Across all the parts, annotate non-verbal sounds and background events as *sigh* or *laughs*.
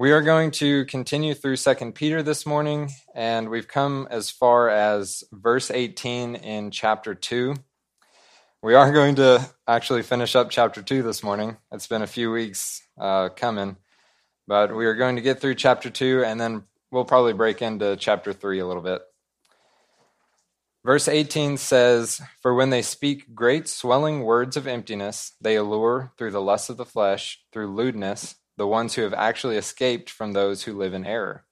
We are going to continue through Second Peter this morning, and we've come as far as verse 18 in chapter 2. We are going to actually finish up chapter 2 this morning. It's been a few weeks uh, coming, but we are going to get through chapter 2, and then we'll probably break into chapter 3 a little bit. Verse 18 says, For when they speak great swelling words of emptiness, they allure through the lust of the flesh, through lewdness the ones who have actually escaped from those who live in error.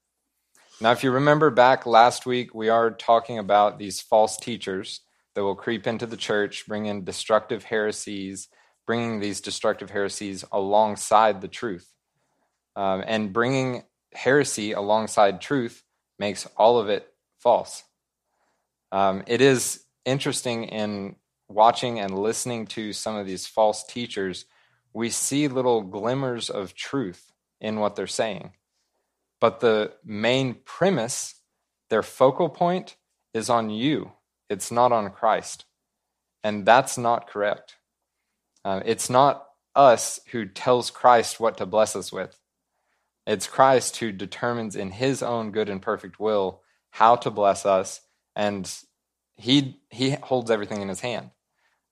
Now, if you remember back last week, we are talking about these false teachers that will creep into the church, bring in destructive heresies, bringing these destructive heresies alongside the truth. Um, and bringing heresy alongside truth makes all of it false. Um, it is interesting in watching and listening to some of these false teachers we see little glimmers of truth in what they're saying. But the main premise, their focal point, is on you. It's not on Christ. And that's not correct. Uh, it's not us who tells Christ what to bless us with. It's Christ who determines in his own good and perfect will how to bless us, and he, he holds everything in his hand.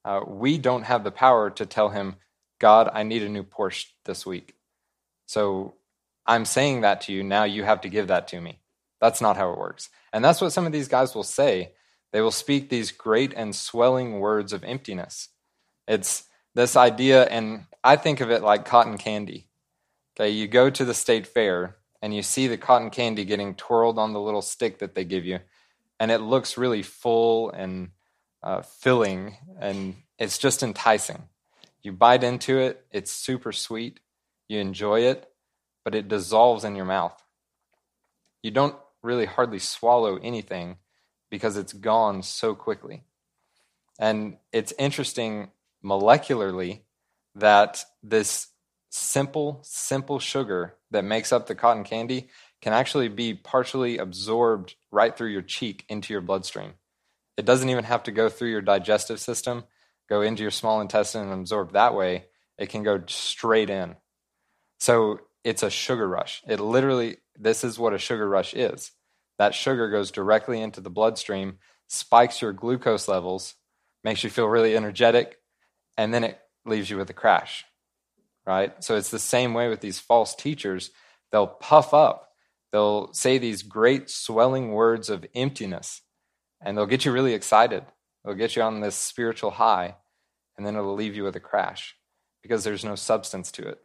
Uh, we don't have the power to tell him, God, I need a new Porsche this week. So I'm saying that to you. Now you have to give that to me. That's not how it works. And that's what some of these guys will say. They will speak these great and swelling words of emptiness. It's this idea, and I think of it like cotton candy. Okay, you go to the state fair and you see the cotton candy getting twirled on the little stick that they give you, and it looks really full and uh, filling, and it's just enticing. You bite into it, it's super sweet, you enjoy it, but it dissolves in your mouth. You don't really hardly swallow anything because it's gone so quickly. And it's interesting molecularly that this simple, simple sugar that makes up the cotton candy can actually be partially absorbed right through your cheek into your bloodstream. It doesn't even have to go through your digestive system go into your small intestine and absorb that way, it can go straight in. So it's a sugar rush. It literally, this is what a sugar rush is. That sugar goes directly into the bloodstream, spikes your glucose levels, makes you feel really energetic, and then it leaves you with a crash. Right? So it's the same way with these false teachers. They'll puff up, they'll say these great swelling words of emptiness, and they'll get you really excited. It'll get you on this spiritual high, and then it'll leave you with a crash because there's no substance to it.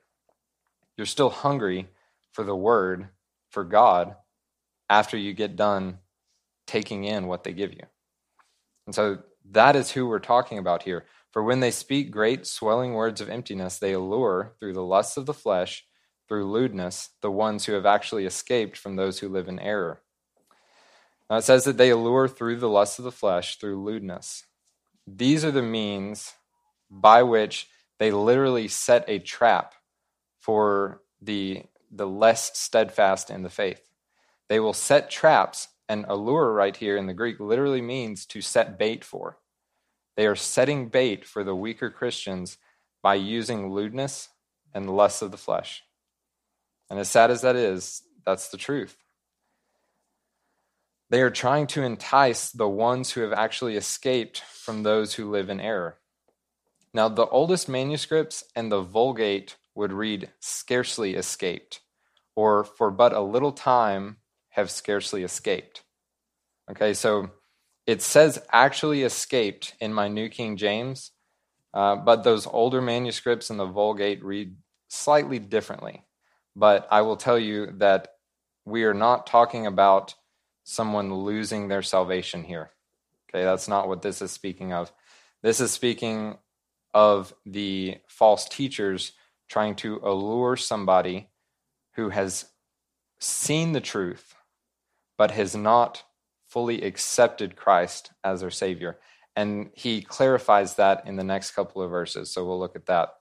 You're still hungry for the word, for God, after you get done taking in what they give you. And so that is who we're talking about here. For when they speak great swelling words of emptiness, they allure through the lusts of the flesh, through lewdness, the ones who have actually escaped from those who live in error. Now it says that they allure through the lust of the flesh, through lewdness. These are the means by which they literally set a trap for the, the less steadfast in the faith. They will set traps, and allure right here in the Greek literally means to set bait for. They are setting bait for the weaker Christians by using lewdness and lust of the flesh. And as sad as that is, that's the truth. They are trying to entice the ones who have actually escaped from those who live in error. Now, the oldest manuscripts and the Vulgate would read scarcely escaped, or for but a little time have scarcely escaped. Okay, so it says actually escaped in my New King James, uh, but those older manuscripts in the Vulgate read slightly differently. But I will tell you that we are not talking about someone losing their salvation here. Okay, that's not what this is speaking of. This is speaking of the false teachers trying to allure somebody who has seen the truth but has not fully accepted Christ as their Savior. And he clarifies that in the next couple of verses. So we'll look at that.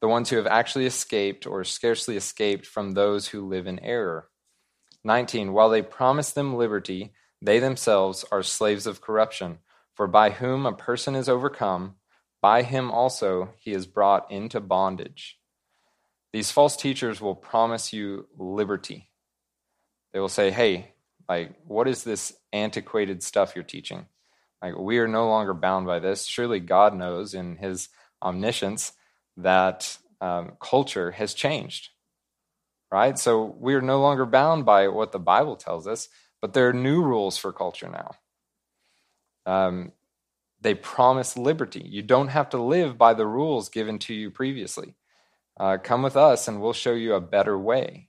The ones who have actually escaped or scarcely escaped from those who live in error. 19 While they promise them liberty, they themselves are slaves of corruption. For by whom a person is overcome, by him also he is brought into bondage. these false teachers will promise you liberty. They will say, hey, like, what is this antiquated stuff you're teaching? Like, we are no longer bound by this. Surely God knows in his omniscience that um, culture has changed, right? So we are no longer bound by what the Bible tells us, but there are new rules for culture now. Um, they promise liberty. You don't have to live by the rules given to you previously. Uh, come with us and we'll show you a better way.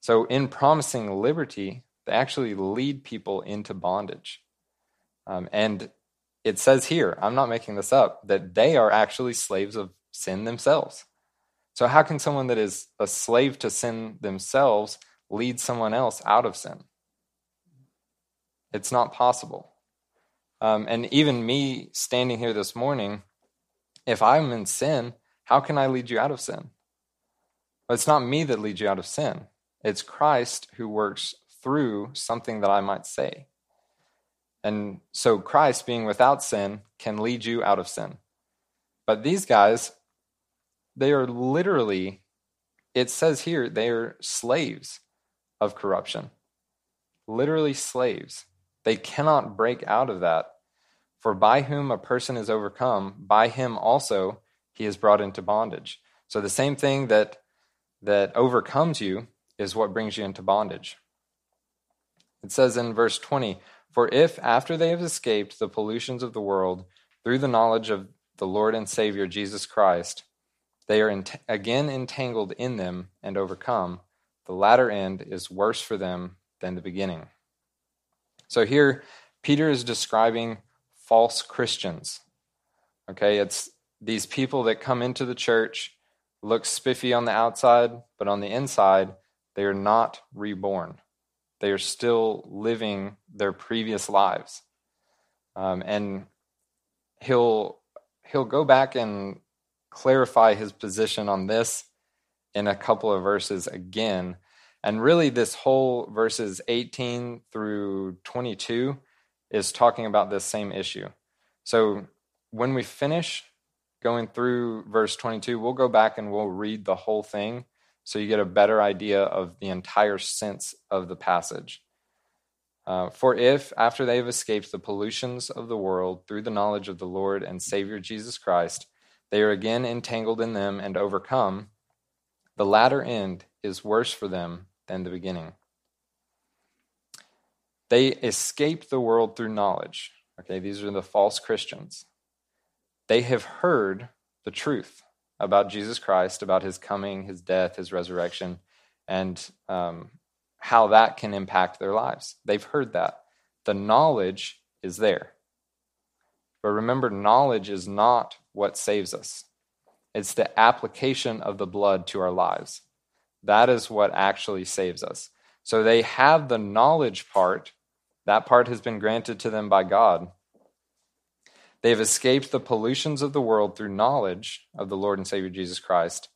So, in promising liberty, they actually lead people into bondage. Um, and it says here, I'm not making this up, that they are actually slaves of sin themselves. So, how can someone that is a slave to sin themselves lead someone else out of sin? It's not possible. Um, and even me standing here this morning, if I'm in sin, how can I lead you out of sin? But it's not me that leads you out of sin. It's Christ who works through something that I might say. And so Christ, being without sin, can lead you out of sin. But these guys, they are literally, it says here, they are slaves of corruption. Literally slaves. They cannot break out of that. For by whom a person is overcome, by him also he is brought into bondage. So the same thing that that overcomes you is what brings you into bondage. It says in verse 20, For if after they have escaped the pollutions of the world through the knowledge of the Lord and Savior Jesus Christ, they are again entangled in them and overcome, the latter end is worse for them than the beginning. So here, Peter is describing false Christians. Okay, it's these people that come into the church, look spiffy on the outside, but on the inside, they are not reborn. They are still living their previous lives. Um, and he'll he'll go back and clarify his position on this in a couple of verses again and really, this whole verses 18 through 22 is talking about this same issue. So when we finish going through verse 22, we'll go back and we'll read the whole thing so you get a better idea of the entire sense of the passage. Uh, For if, after they have escaped the pollutions of the world through the knowledge of the Lord and Savior Jesus Christ, they are again entangled in them and overcome, the latter end is worse for them than the beginning. They escape the world through knowledge. Okay, these are the false Christians. They have heard the truth about Jesus Christ, about his coming, his death, his resurrection, and um, how that can impact their lives. They've heard that. The knowledge is there. But remember, knowledge is not what saves us, it's the application of the blood to our lives. That is what actually saves us. So they have the knowledge part. That part has been granted to them by God. They have escaped the pollutions of the world through knowledge of the Lord and Savior Jesus Christ.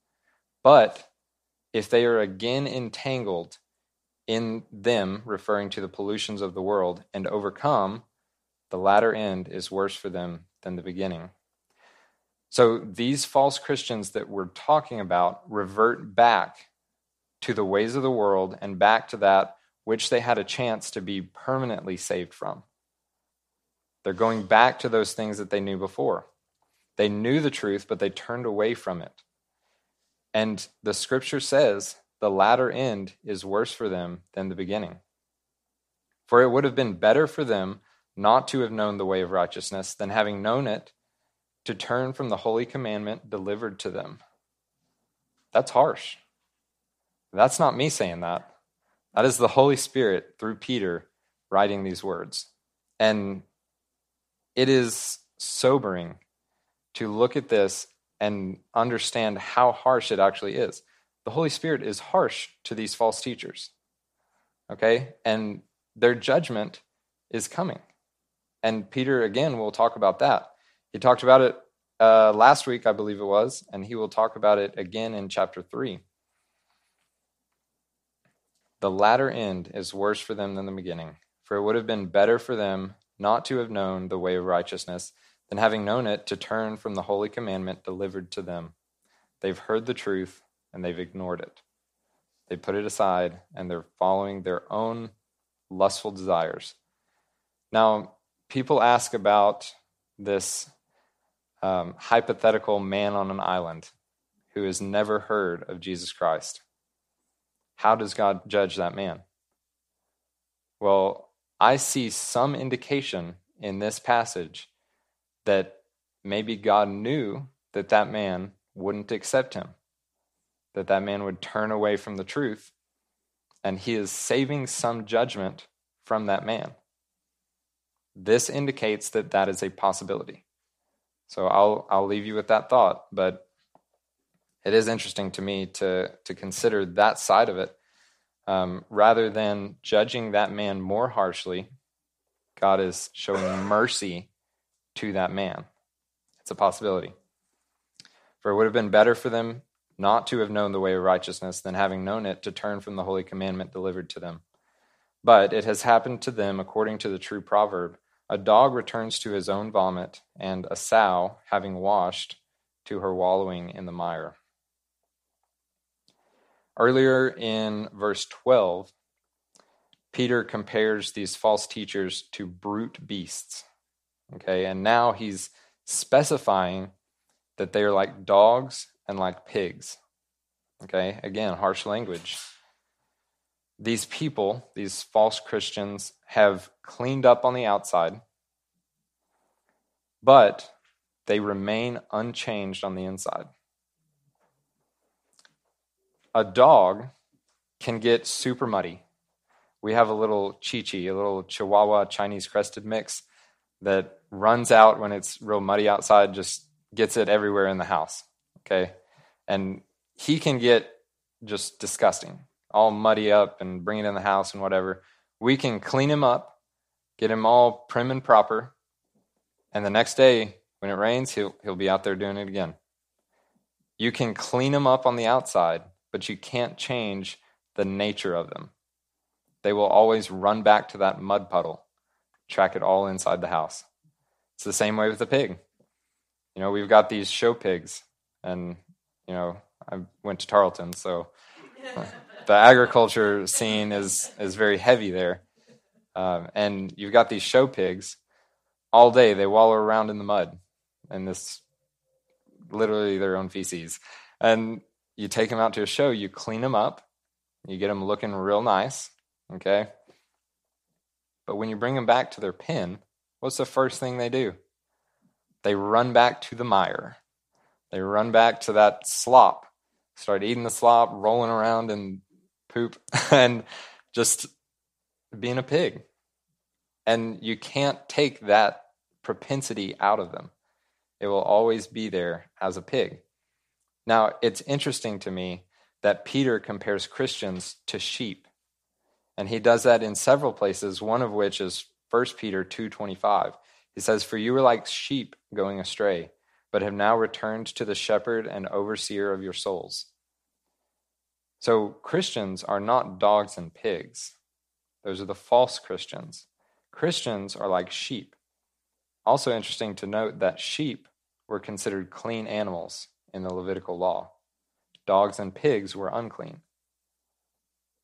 But if they are again entangled in them, referring to the pollutions of the world, and overcome, the latter end is worse for them than the beginning. So these false Christians that we're talking about revert back to the ways of the world and back to that which they had a chance to be permanently saved from. They're going back to those things that they knew before. They knew the truth, but they turned away from it. And the scripture says the latter end is worse for them than the beginning. For it would have been better for them not to have known the way of righteousness than having known it to turn from the holy commandment delivered to them. That's harsh. That's not me saying that. That is the Holy Spirit through Peter writing these words. And it is sobering to look at this and understand how harsh it actually is. The Holy Spirit is harsh to these false teachers. Okay? And their judgment is coming. And Peter, again, will talk about that. He talked about it uh, last week, I believe it was, and he will talk about it again in chapter 3. The latter end is worse for them than the beginning, for it would have been better for them not to have known the way of righteousness than having known it to turn from the holy commandment delivered to them. They've heard the truth and they've ignored it. They put it aside and they're following their own lustful desires. Now, people ask about this um, hypothetical man on an island who has never heard of Jesus Christ. How does God judge that man? Well, I see some indication in this passage that maybe God knew that that man wouldn't accept him, that that man would turn away from the truth, and he is saving some judgment from that man. This indicates that that is a possibility. So I'll I'll leave you with that thought, but it is interesting to me to to consider that side of it, um, rather than judging that man more harshly. God is showing mercy to that man. It's a possibility. For it would have been better for them not to have known the way of righteousness than having known it to turn from the holy commandment delivered to them. But it has happened to them according to the true proverb a dog returns to his own vomit, and a sow, having washed, to her wallowing in the mire. Earlier in verse 12, Peter compares these false teachers to brute beasts. Okay, and now he's specifying that they are like dogs and like pigs. Okay, again, harsh language. These people, these false Christians, have cleaned up on the outside, but they remain unchanged on the inside. A dog can get super muddy. We have a little Chi Chi, a little Chihuahua Chinese crested mix that runs out when it's real muddy outside, just gets it everywhere in the house. Okay. And he can get just disgusting, all muddy up and bring it in the house and whatever. We can clean him up, get him all prim and proper, and the next day when it rains, he'll he'll be out there doing it again. You can clean them up on the outside, but you can't change the nature of them. They will always run back to that mud puddle, track it all inside the house. It's the same way with the pig. You know, we've got these show pigs, and you know, I went to Tarleton, so *laughs* the agriculture scene is is very heavy there. Um, and you've got these show pigs all day. They wallow around in the mud, and this literally their own feces. And you take them out to a show, you clean them up, you get them looking real nice, okay. But when you bring them back to their pen, what's the first thing they do? They run back to the mire. They run back to that slop, start eating the slop, rolling around in poop, *laughs* and just being a pig. And you can't take that propensity out of them. It will always be there as a pig. Now, it's interesting to me that Peter compares Christians to sheep. And he does that in several places, one of which is 1 Peter 2:25. He says, "For you were like sheep going astray, but have now returned to the shepherd and overseer of your souls. So, Christians are not dogs and pigs. Those are the false Christians. Christians are like sheep. Also, interesting to note that sheep were considered clean animals in the Levitical law, dogs and pigs were unclean.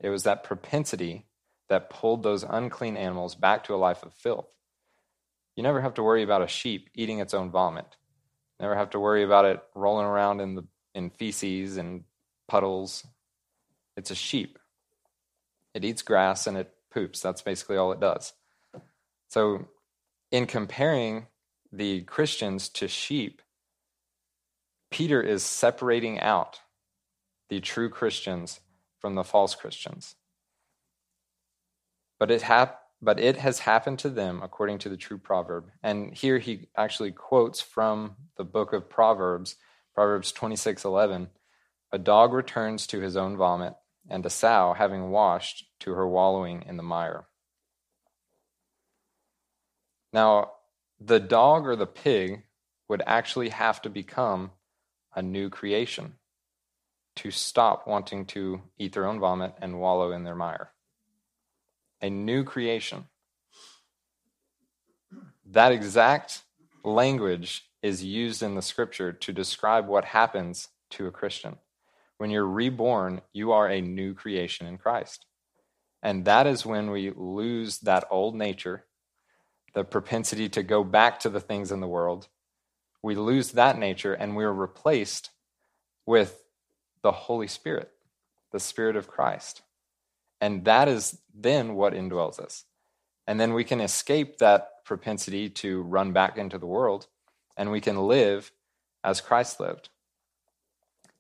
It was that propensity that pulled those unclean animals back to a life of filth. You never have to worry about a sheep eating its own vomit. Never have to worry about it rolling around in the in feces and puddles. It's a sheep. It eats grass and it poops. That's basically all it does. So, in comparing the Christians to sheep, Peter is separating out the true Christians from the false Christians. But it hap- but it has happened to them according to the true proverb. And here he actually quotes from the book of Proverbs, Proverbs 26:11, a dog returns to his own vomit, and a sow having washed to her wallowing in the mire. Now, the dog or the pig would actually have to become a new creation to stop wanting to eat their own vomit and wallow in their mire a new creation. That exact language is used in the scripture to describe what happens to a Christian. When you're reborn, you are a new creation in Christ. And that is when we lose that old nature, the propensity to go back to the things in the world. We lose that nature and we're replaced with the Holy Spirit, the Spirit of Christ. And that is then what indwells us. And then we can escape that propensity to run back into the world and we can live as Christ lived.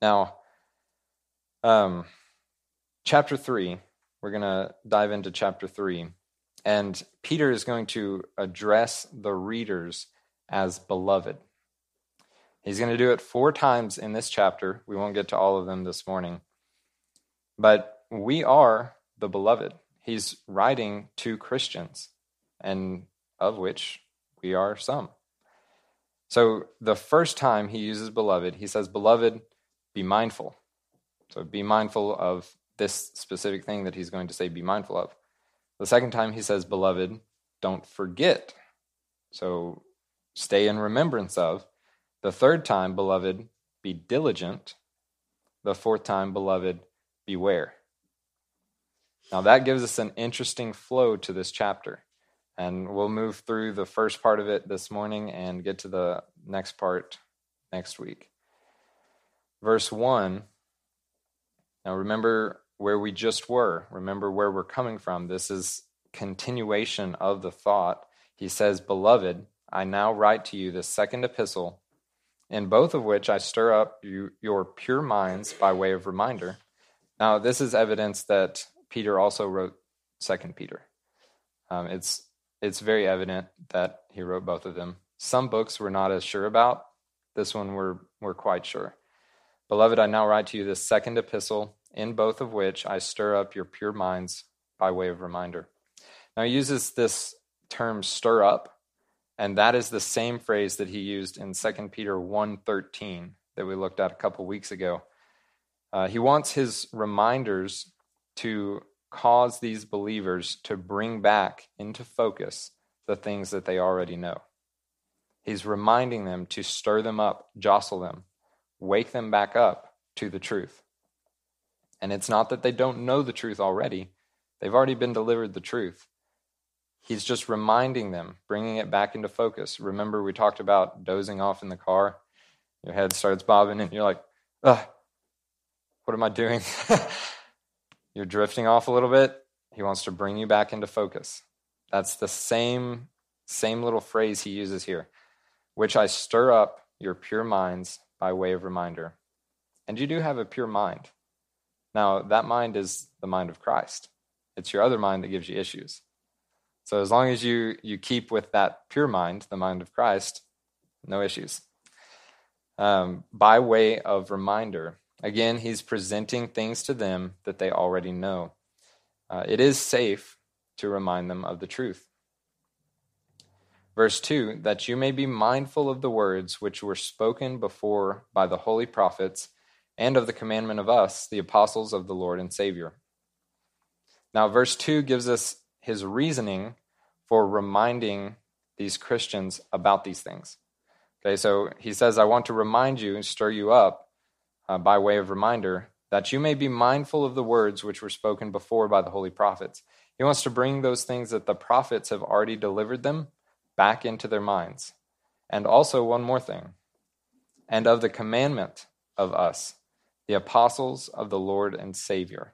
Now, um, chapter 3, we're going to dive into chapter 3. And Peter is going to address the readers as beloved. He's going to do it four times in this chapter. We won't get to all of them this morning. But we are the beloved. He's writing to Christians, and of which we are some. So the first time he uses beloved, he says, Beloved, be mindful. So be mindful of this specific thing that he's going to say, be mindful of. The second time he says, Beloved, don't forget. So stay in remembrance of. The third time, beloved, be diligent. The fourth time, beloved, beware. Now that gives us an interesting flow to this chapter. And we'll move through the first part of it this morning and get to the next part next week. Verse 1. Now remember where we just were. Remember where we're coming from. This is continuation of the thought. He says, Beloved, I now write to you the second epistle, in both of which I stir up you, your pure minds by way of reminder. Now, this is evidence that Peter also wrote Second Peter. Um, it's it's very evident that he wrote both of them. Some books we're not as sure about. This one we're we're quite sure. Beloved, I now write to you this second epistle, in both of which I stir up your pure minds by way of reminder. Now he uses this term stir up, and that is the same phrase that he used in 2 Peter 1:13 that we looked at a couple weeks ago. Uh, he wants his reminders to cause these believers to bring back into focus the things that they already know. He's reminding them to stir them up, jostle them, wake them back up to the truth. And it's not that they don't know the truth already, they've already been delivered the truth. He's just reminding them, bringing it back into focus. Remember, we talked about dozing off in the car? Your head starts bobbing, and you're like, ugh, what am I doing? *laughs* you're drifting off a little bit. He wants to bring you back into focus. That's the same, same little phrase he uses here, which I stir up your pure minds by way of reminder. And you do have a pure mind. Now, that mind is the mind of Christ. It's your other mind that gives you issues. So as long as you you keep with that pure mind, the mind of Christ, no issues. Um, by way of reminder, again, he's presenting things to them that they already know. Uh, it is safe to remind them of the truth. Verse 2 that you may be mindful of the words which were spoken before by the holy prophets and of the commandment of us, the apostles of the Lord and Savior. Now, verse 2 gives us his reasoning for reminding these Christians about these things. Okay, so he says, I want to remind you and stir you up uh, by way of reminder that you may be mindful of the words which were spoken before by the holy prophets. He wants to bring those things that the prophets have already delivered them back into their minds. And also, one more thing, and of the commandment of us, the apostles of the Lord and Savior.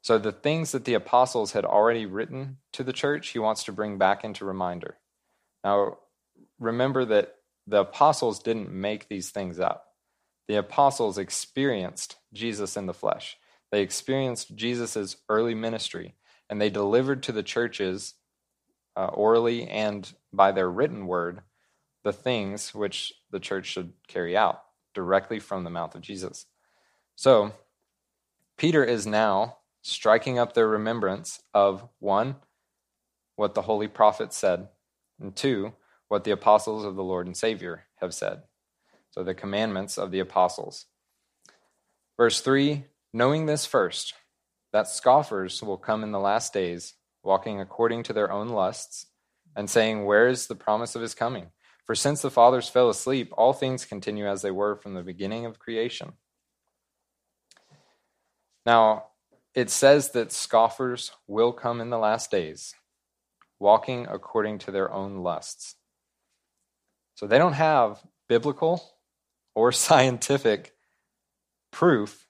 So the things that the apostles had already written to the church, he wants to bring back into reminder. Now, remember that the apostles didn't make these things up. The apostles experienced Jesus in the flesh. They experienced Jesus' early ministry, and they delivered to the churches uh, orally and by their written word the things which the church should carry out directly from the mouth of Jesus. So, Peter is now striking up their remembrance of one, what the holy prophets said, and two, what the apostles of the Lord and Savior have said. So the commandments of the apostles. Verse 3 Knowing this first, that scoffers will come in the last days, walking according to their own lusts, and saying, Where is the promise of his coming? For since the fathers fell asleep, all things continue as they were from the beginning of creation. Now, it says that scoffers will come in the last days, walking according to their own lusts. So they don't have biblical or *laughs* scientific proof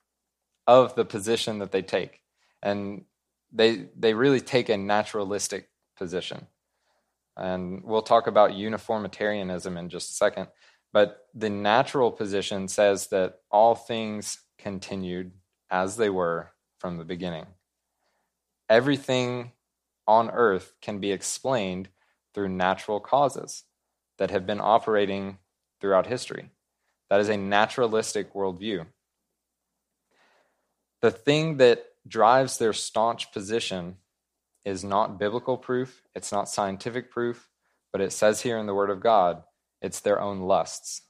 of the position that they take. And they, they really take a naturalistic position. And we'll talk about uniformitarianism in just a second. But the natural position says that all things continued as they were from the beginning. Everything on earth can be explained through natural causes that have been operating throughout history. That is a naturalistic worldview. The thing that drives their staunch position is not biblical proof, it's not scientific proof, but it says here in the Word of God, it's their own lusts,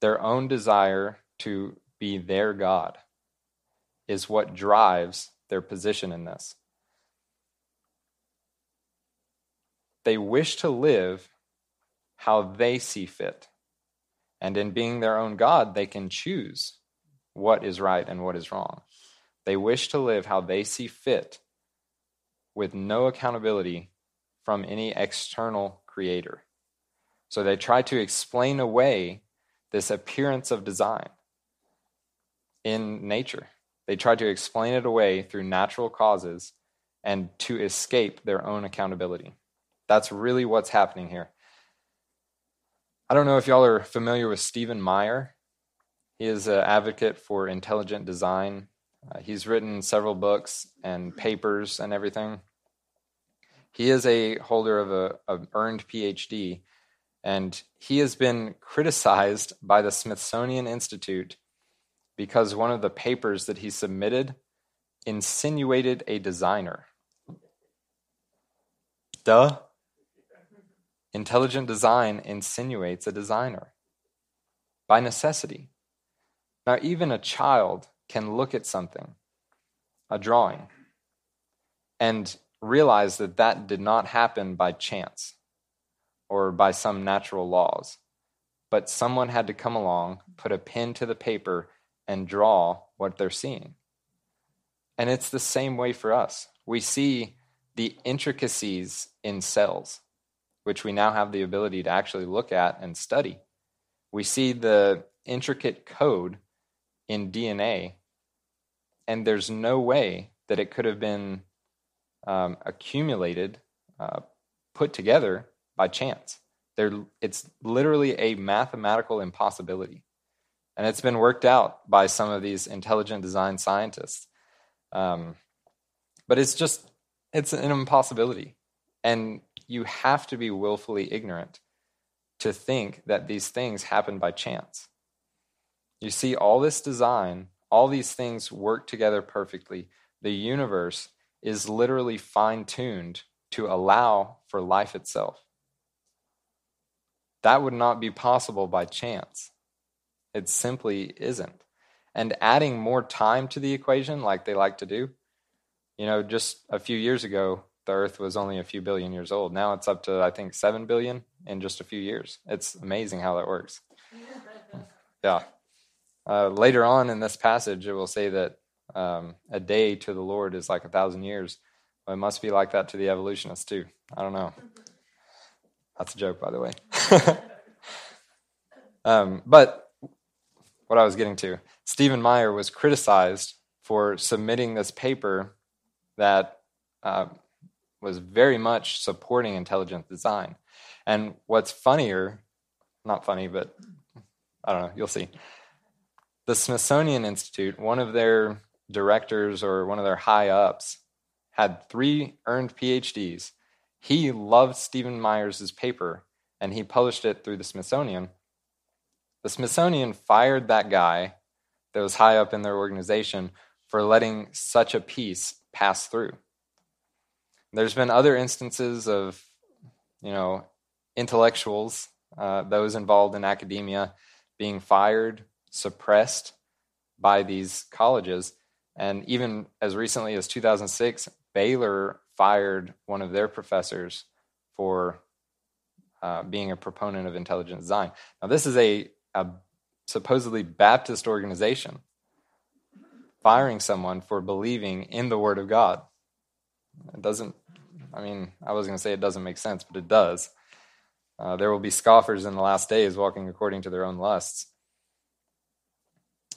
their own desire to be their God is what drives their position in this. They wish to live how they see fit. And in being their own God, they can choose what is right and what is wrong. They wish to live how they see fit with no accountability from any external creator. So they try to explain away this appearance of design in nature. They try to explain it away through natural causes and to escape their own accountability. That's really what's happening here. I don't know if y'all are familiar with Stephen Meyer. He is an advocate for intelligent design. Uh, he's written several books and papers and everything. He is a holder of a, a earned PhD, and he has been criticized by the Smithsonian Institute because one of the papers that he submitted insinuated a designer. Duh. Intelligent design insinuates a designer by necessity. Now, even a child can look at something, a drawing, and realize that that did not happen by chance or by some natural laws, but someone had to come along, put a pen to the paper, and draw what they're seeing. And it's the same way for us. We see the intricacies in cells, which we now have the ability to actually look at and study. We see the intricate code in DNA, and there's no way that it could have been um, accumulated, uh, put together by chance. There, it's literally a mathematical impossibility and it's been worked out by some of these intelligent design scientists. Um, but it's just it's an impossibility, and you have to be willfully ignorant to think that these things happen by chance. You see, all this design, all these things work together perfectly. The universe is literally fine tuned to allow for life itself. That would not be possible by chance. It simply isn't. And adding more time to the equation, like they like to do, you know, just a few years ago, the Earth was only a few billion years old. Now it's up to, I think, 7 billion in just a few years. It's amazing how that works. *laughs* yeah. Uh, later on in this passage, it will say that um, a day to the Lord is like a thousand years. Well, it must be like that to the evolutionists, too. I don't know. That's a joke, by the way. *laughs* um, but what I was getting to. Stephen Meyer was criticized for submitting this paper that uh, was very much supporting intelligent design. And what's funnier, not funny, but I don't know, you'll see. The Smithsonian Institute, one of their directors or one of their high ups, had three earned PhDs. He loved Stephen Meyer's paper and he published it through the Smithsonian. The Smithsonian fired that guy that was high up in their organization for letting such a piece pass through. There's been other instances of, you know, intellectuals, uh, those involved in academia, being fired, suppressed by these colleges. And even as recently as 2006, Baylor fired one of their professors for uh, being a proponent of intelligent design. Now, this is a a supposedly Baptist organization. firing someone for believing in the Word of God. It doesn't, I mean, I was going to say it doesn't make sense, but it does. Uh, there will be scoffers in the last days walking according to their own lusts.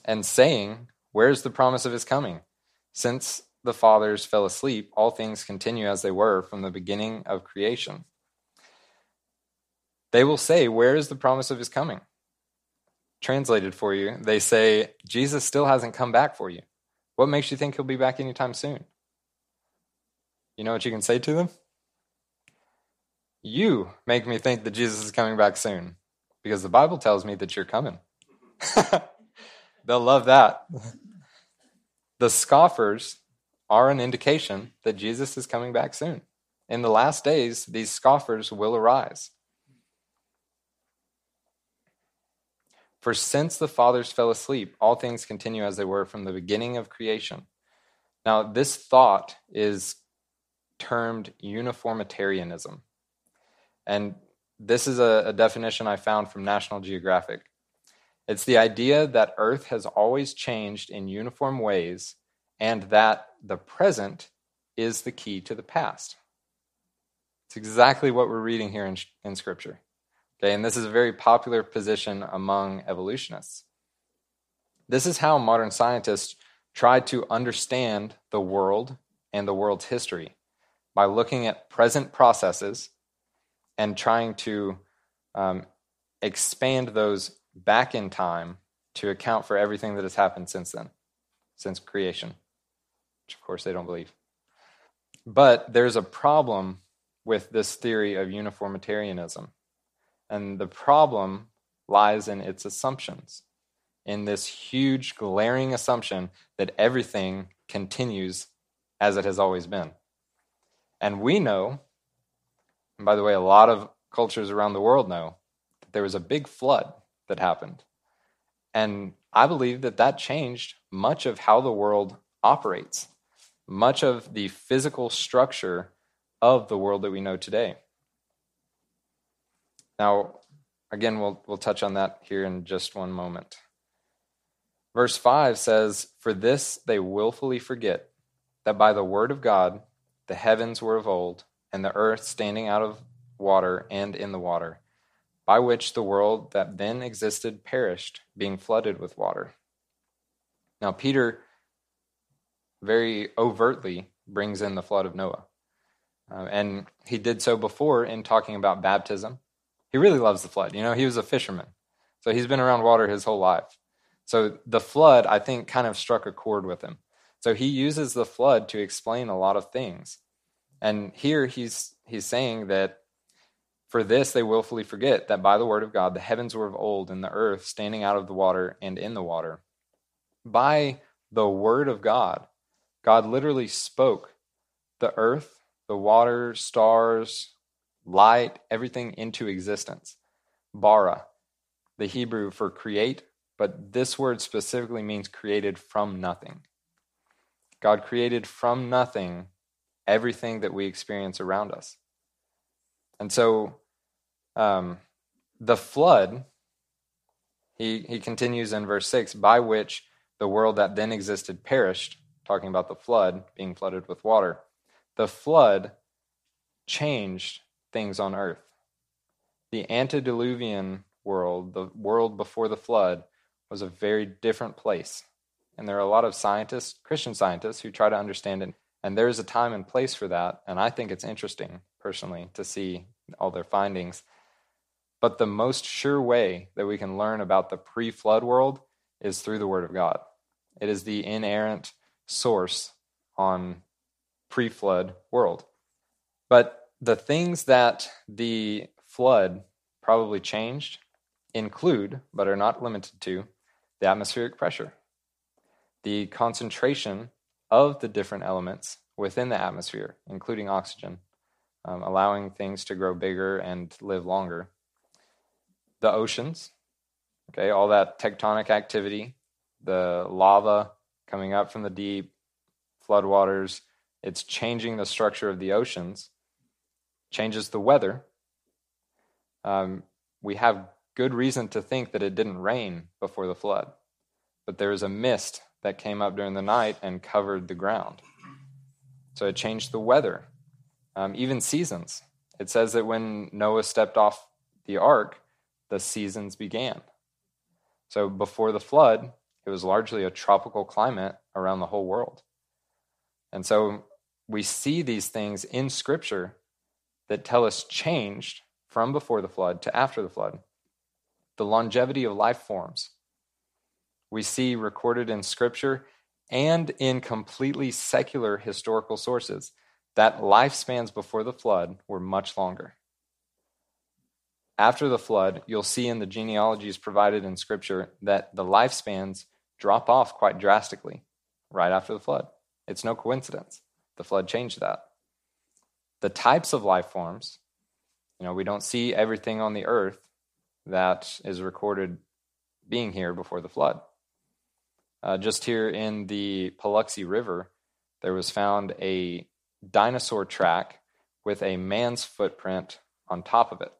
And saying, Where's the promise of his coming? Since the fathers fell asleep, all things continue as they were from the beginning of creation. They will say, Where is the promise of his coming? Translated for you, they say, Jesus still hasn't come back for you. What makes you think he'll be back anytime soon? You know what you can say to them? You make me think that Jesus is coming back soon because the Bible tells me that you're coming. *laughs* They'll love that. The scoffers are an indication that Jesus is coming back soon. In the last days, these scoffers will arise. For since the fathers fell asleep, all things continue as they were from the beginning of creation. Now, this thought is termed uniformitarianism. And this is a, a, definition I found from National Geographic. It's the idea that Earth has always changed in uniform ways and that the present is the key to the past. It's exactly what we're reading here in, in Scripture. Okay, and this is a very popular position among evolutionists. This is how modern scientists try to understand the world and the world's history by looking at present processes and trying to um, expand those back in time to account for everything that has happened since then, since creation, which of course they don't believe. But there's a problem with this theory of uniformitarianism. And the problem lies in its assumptions, in this huge, glaring assumption that everything continues as it has always been. And we know and by the way, a lot of cultures around the world know that there was a big flood that happened. And I believe that that changed much of how the world operates, much of the physical structure of the world that we know today. Now, again, we'll, we'll touch on that here in just one moment. Verse 5 says, For this they willfully forget that by the word of God the heavens were of old and the earth standing out of water and in the water, by which the world that then existed perished, being flooded with water. Now, Peter very overtly brings in the flood of Noah. Uh, and he did so before in talking about baptism. He really loves the flood. You know, he was a fisherman, so he's been around water his whole life. So the flood, I think, kind of struck a chord with him. So he uses the flood to explain a lot of things. And here he's he's saying that for this they willfully forget that by the word of God the heavens were of old and the earth standing out of the water and in the water. By the word of God, God literally spoke the earth, the water, stars, light, everything into existence. Bara, the Hebrew for create, but this word specifically means created from nothing. God created from nothing everything that we experience around us. And so um, the flood, he, he continues in verse 6 by which the world that then existed perished, talking about the flood being flooded with water. The flood changed things on earth. The antediluvian world, the world before the flood, was a very different place. And there are a lot of scientists, Christian scientists, who try to understand it and there's a time and place for that. And I think it's interesting, personally, to see all their findings. But the most sure way that we can learn about the pre flood world is through the Word of God. It is the inerrant source on pre flood world. But the things that the flood probably changed include, but are not limited to, the atmospheric pressure, the concentration of the different elements within the atmosphere, including oxygen, um, allowing things to grow bigger and live longer. The oceans, okay, all that tectonic activity, the lava coming up from the deep, floodwaters, it's changing the structure of the oceans, changes the weather. Um, we have good reason to think that it didn't rain before the flood, but there is a mist that came up during the night and covered the ground. So it changed the weather, um, even seasons. It says that when Noah stepped off the ark, the seasons began. So before the flood, it was largely a tropical climate around the whole world. And so we see these things in Scripture that tell us changed from before the flood to after the flood. The longevity of life forms we see recorded in Scripture and in completely secular historical sources that lifespans before the flood were much longer. After the flood, you'll see in the genealogies provided in Scripture that the lifespans drop off quite drastically right after the flood. It's no coincidence. The flood changed that. The types of life forms, you know, we don't see everything on the earth that is recorded being here before the flood. Uh, just here in the Paluxy River, there was found a dinosaur track with a man's footprint on top of it.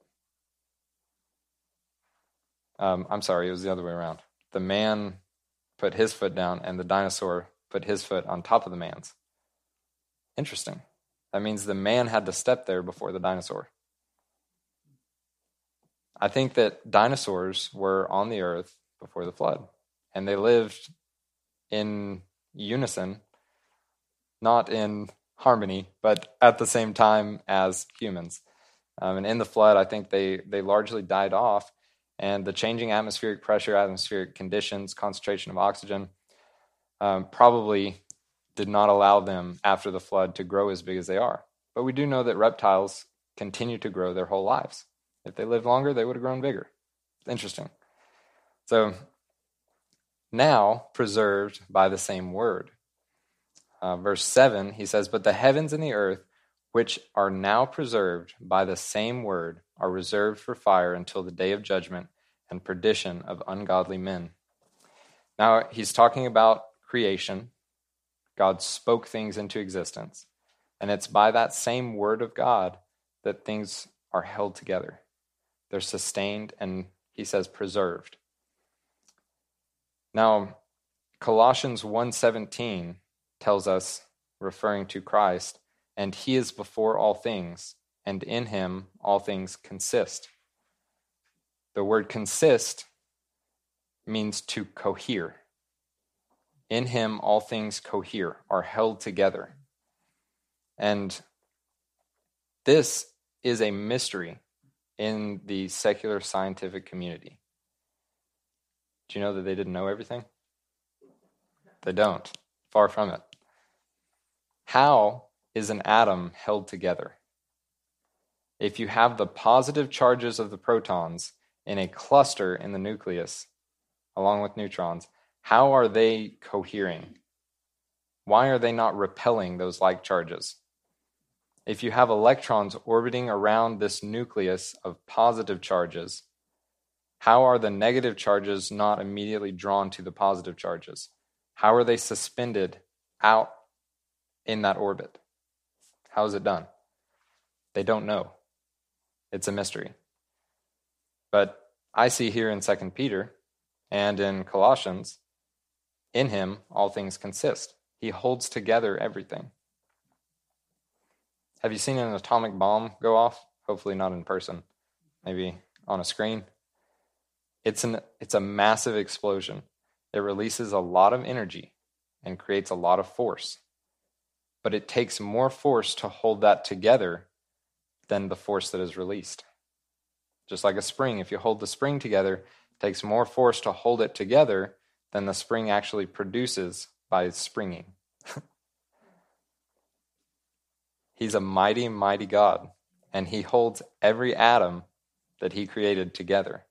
Um, I'm sorry, it was the other way around. The man put his foot down, and the dinosaur put his foot on top of the man's. Interesting. That means the man had to step there before the dinosaur. I think that dinosaurs were on the earth before the flood, and they lived in unison, not in harmony, but at the same time as humans. Um, and in the flood, I think they, they largely died off. And the changing atmospheric pressure, atmospheric conditions, concentration of oxygen um, probably did not allow them after the flood to grow as big as they are. But we do know that reptiles continue to grow their whole lives. If they lived longer, they would have grown bigger. Interesting. So now preserved by the same word. Uh, verse 7, he says, But the heavens and the earth, which are now preserved by the same word, are reserved for fire until the day of judgment and perdition of ungodly men. Now, he's talking about creation. God spoke things into existence. And it's by that same word of God that things are held together. They're sustained and, he says, preserved. Now, Colossians 1:17 tells us referring to Christ, and he is before all things, and in him all things consist. The word consist means to cohere. In him all things cohere, are held together. And this is a mystery in the secular scientific community. Do you know that they didn't know everything? They don't. Far from it. How is an atom held together? If you have the positive charges of the protons in a cluster in the nucleus, along with neutrons, how are they cohering? Why are they not repelling those like charges? If you have electrons orbiting around this nucleus of positive charges, how are the negative charges not immediately drawn to the positive charges? How are they suspended out in that orbit? How is it done? They don't know. It's a mystery. But I see here in 2 Peter and in Colossians, in him all things consist. He holds together everything. Have you seen an atomic bomb go off? Hopefully, not in person, maybe on a screen. It's an it's a massive explosion. It releases a lot of energy and creates a lot of force. But it takes more force to hold that together than the force that is released. Just like a spring, if you hold the spring together, it takes more force to hold it together than the spring actually produces by springing. *laughs* He's a mighty, mighty God, and He holds every atom that He created together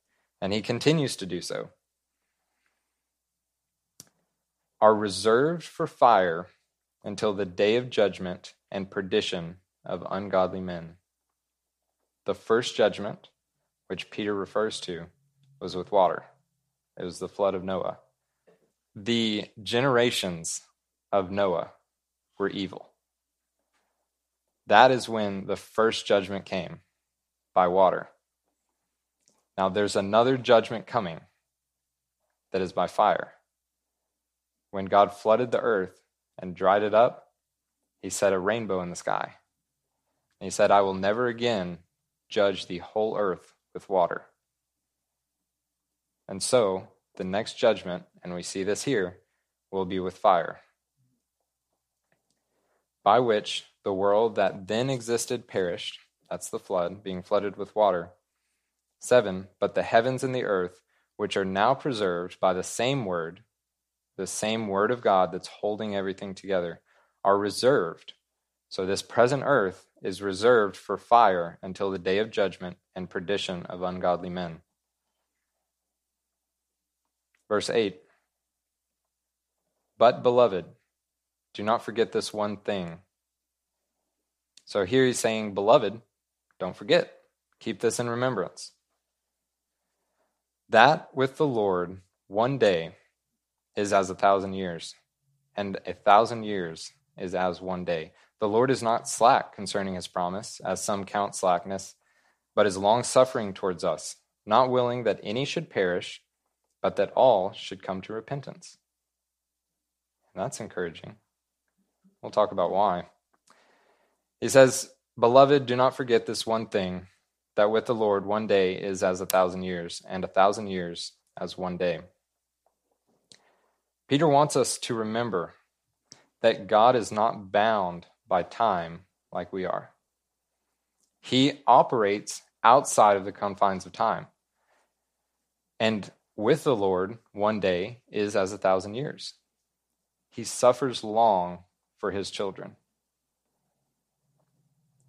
and he continues to do so, are reserved for fire until the day of judgment and perdition of ungodly men. The first judgment, which Peter refers to, was with water. It was the flood of Noah. The generations of Noah were evil. That is when the first judgment came by water. Now there's another judgment coming that is by fire. when God flooded the earth and dried it up, he set a rainbow in the sky. And he said, I will never again judge the whole earth with water. And so, the next judgment, and we see this here, will be with fire, by which the world that then existed perished. That's the flood, being flooded with water. Seven, but the heavens and the earth, which are now preserved by the same word, the same word of God that's holding everything together, are reserved. So this present earth is reserved for fire until the day of judgment and perdition of ungodly men. Verse 8 But, beloved, do not forget this one thing. So here he's saying, Beloved, don't forget. Keep this in remembrance. That with the Lord, one day is as a thousand years, and a thousand years is as one day. The Lord is not slack concerning his promise, as some count slackness, but is long suffering towards us, not willing that any should perish, but that all should come to repentance. And that's encouraging. We'll talk about why. He says, Beloved, do not forget this one thing that with the Lord one day is as a thousand years, and a thousand years as one day. Peter wants us to remember that God is not bound by time like we are. He operates outside of the confines of time. And with the Lord, one day is as a thousand years. He suffers long for his children.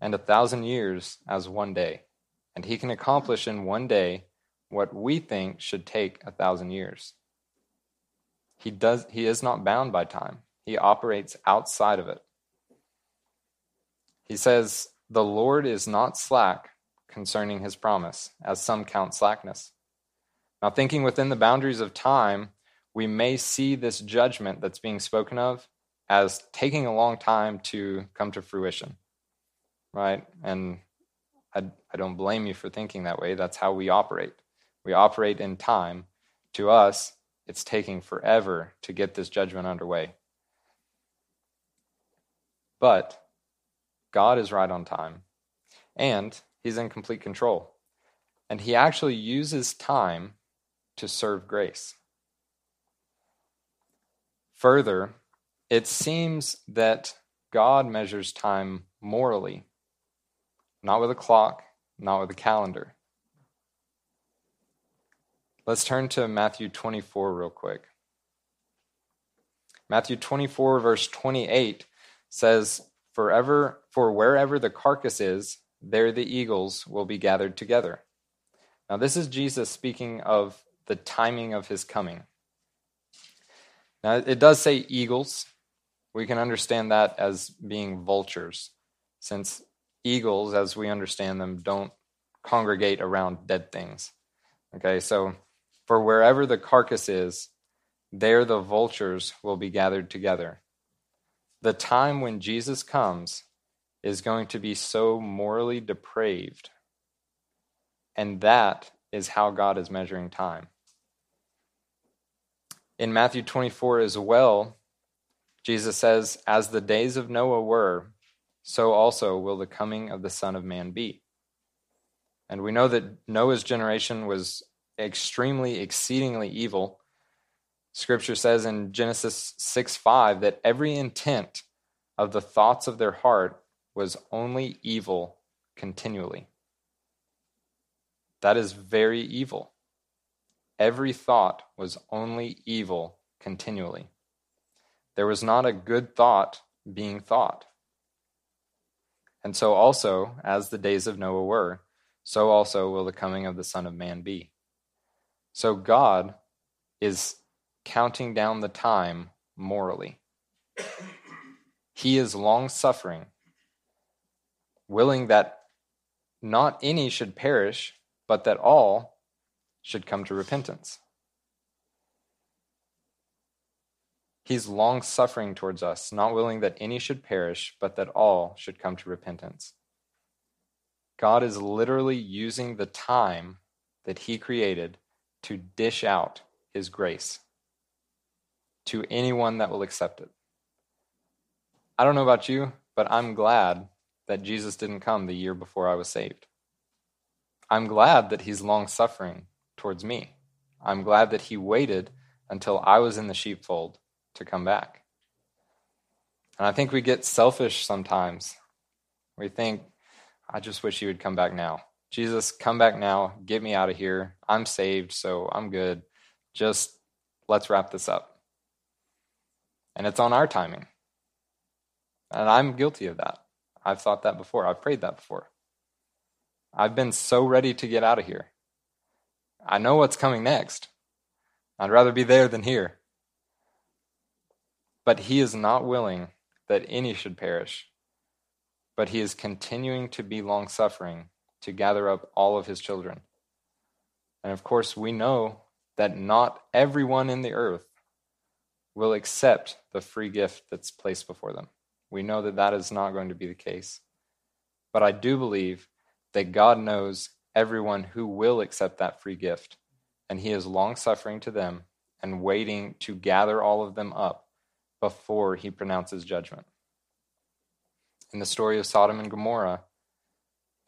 And a thousand years as one day. And he can accomplish in one day what we think should take a thousand years. He does he is not bound by time. He operates outside of it. He says, "The Lord is not slack concerning his promise, as some count slackness." Now, thinking within the boundaries of time, we may see this judgment that's being spoken of as taking a long time to come to fruition, right? And I, I don't blame you for thinking that way. That's how we operate. We operate in time. To us, it's taking forever to get this judgment underway. But God is right on time, and He's in complete control. And He actually uses time to serve grace. Further, it seems that God measures time morally, not with a clock, not with a calendar. Let's turn to Matthew 24 real quick. Matthew 24, verse 28 says, Forever, for wherever the carcass is, there the eagles will be gathered together. Now, this is Jesus speaking of the timing of his coming. Now, it does say eagles. We can understand that as being vultures, since eagles, as we understand them, don't congregate around dead things. Okay, so for wherever the carcass is, there the vultures will be gathered together. The time when Jesus comes is going to be so morally depraved, and that is how God is measuring time. In Matthew 24 as well, Jesus says, As the days of Noah were, so also will the coming of the Son of Man be. And we know that Noah's generation was extremely, exceedingly evil. Scripture says in Genesis 6 5 that every intent of the thoughts of their heart was only evil continually. That is very evil. Every thought was only evil continually. There was not a good thought being thought. And so, also, as the days of Noah were, so also will the coming of the Son of Man be. So, God is counting down the time morally. He is long suffering, willing that not any should perish, but that all should come to repentance. He's long suffering towards us, not willing that any should perish, but that all should come to repentance. God is literally using the time that He created to dish out His grace. to anyone that will accept it. I don't know about you, but I'm glad that Jesus didn't come the year before I was saved. I'm glad that he's long suffering towards me. I'm glad that he waited until I was in the sheepfold to come back. And I think we get selfish sometimes. We think, I just wish he would come back now. Jesus, come back now. Get me out of here. I'm saved, so I'm good. Just let's wrap this up. And it's on our timing. And I'm guilty of that. I've thought that before. I've prayed that before. I've been so ready to get out of here. I know what's coming next. I'd rather be there than here. But he is not willing that any should perish, but he is continuing to be long suffering to gather up all of his children. And of course, we know that not everyone in the earth will accept the free gift that's placed before them. We know that that is not going to be the case. But I do believe that God knows everyone who will accept that free gift, and He is long suffering to them and waiting to gather all of them up before He pronounces judgment. In the story of Sodom and Gomorrah,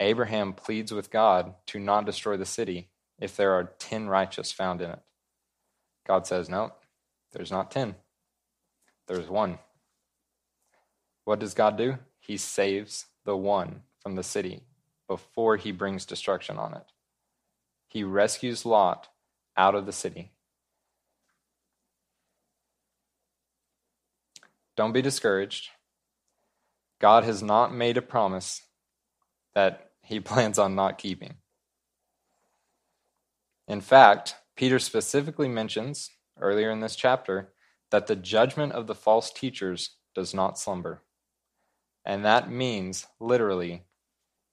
Abraham pleads with God to not destroy the city if there are 10 righteous found in it. God says, No, there's not 10, there's one. What does God do? He saves the one from the city before he brings destruction on it. He rescues Lot out of the city. Don't be discouraged. God has not made a promise that he *laughs* plans on not keeping. In fact, Peter specifically mentions earlier in this chapter that the judgment of the false teachers does not slumber. And that means, literally,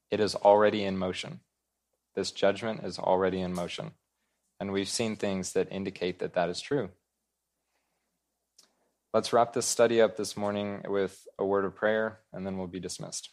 it is already in motion. This judgment is already in motion. And we've seen things that indicate that that is true. Let's wrap this study up this morning with a word of prayer, and then we'll be dismissed.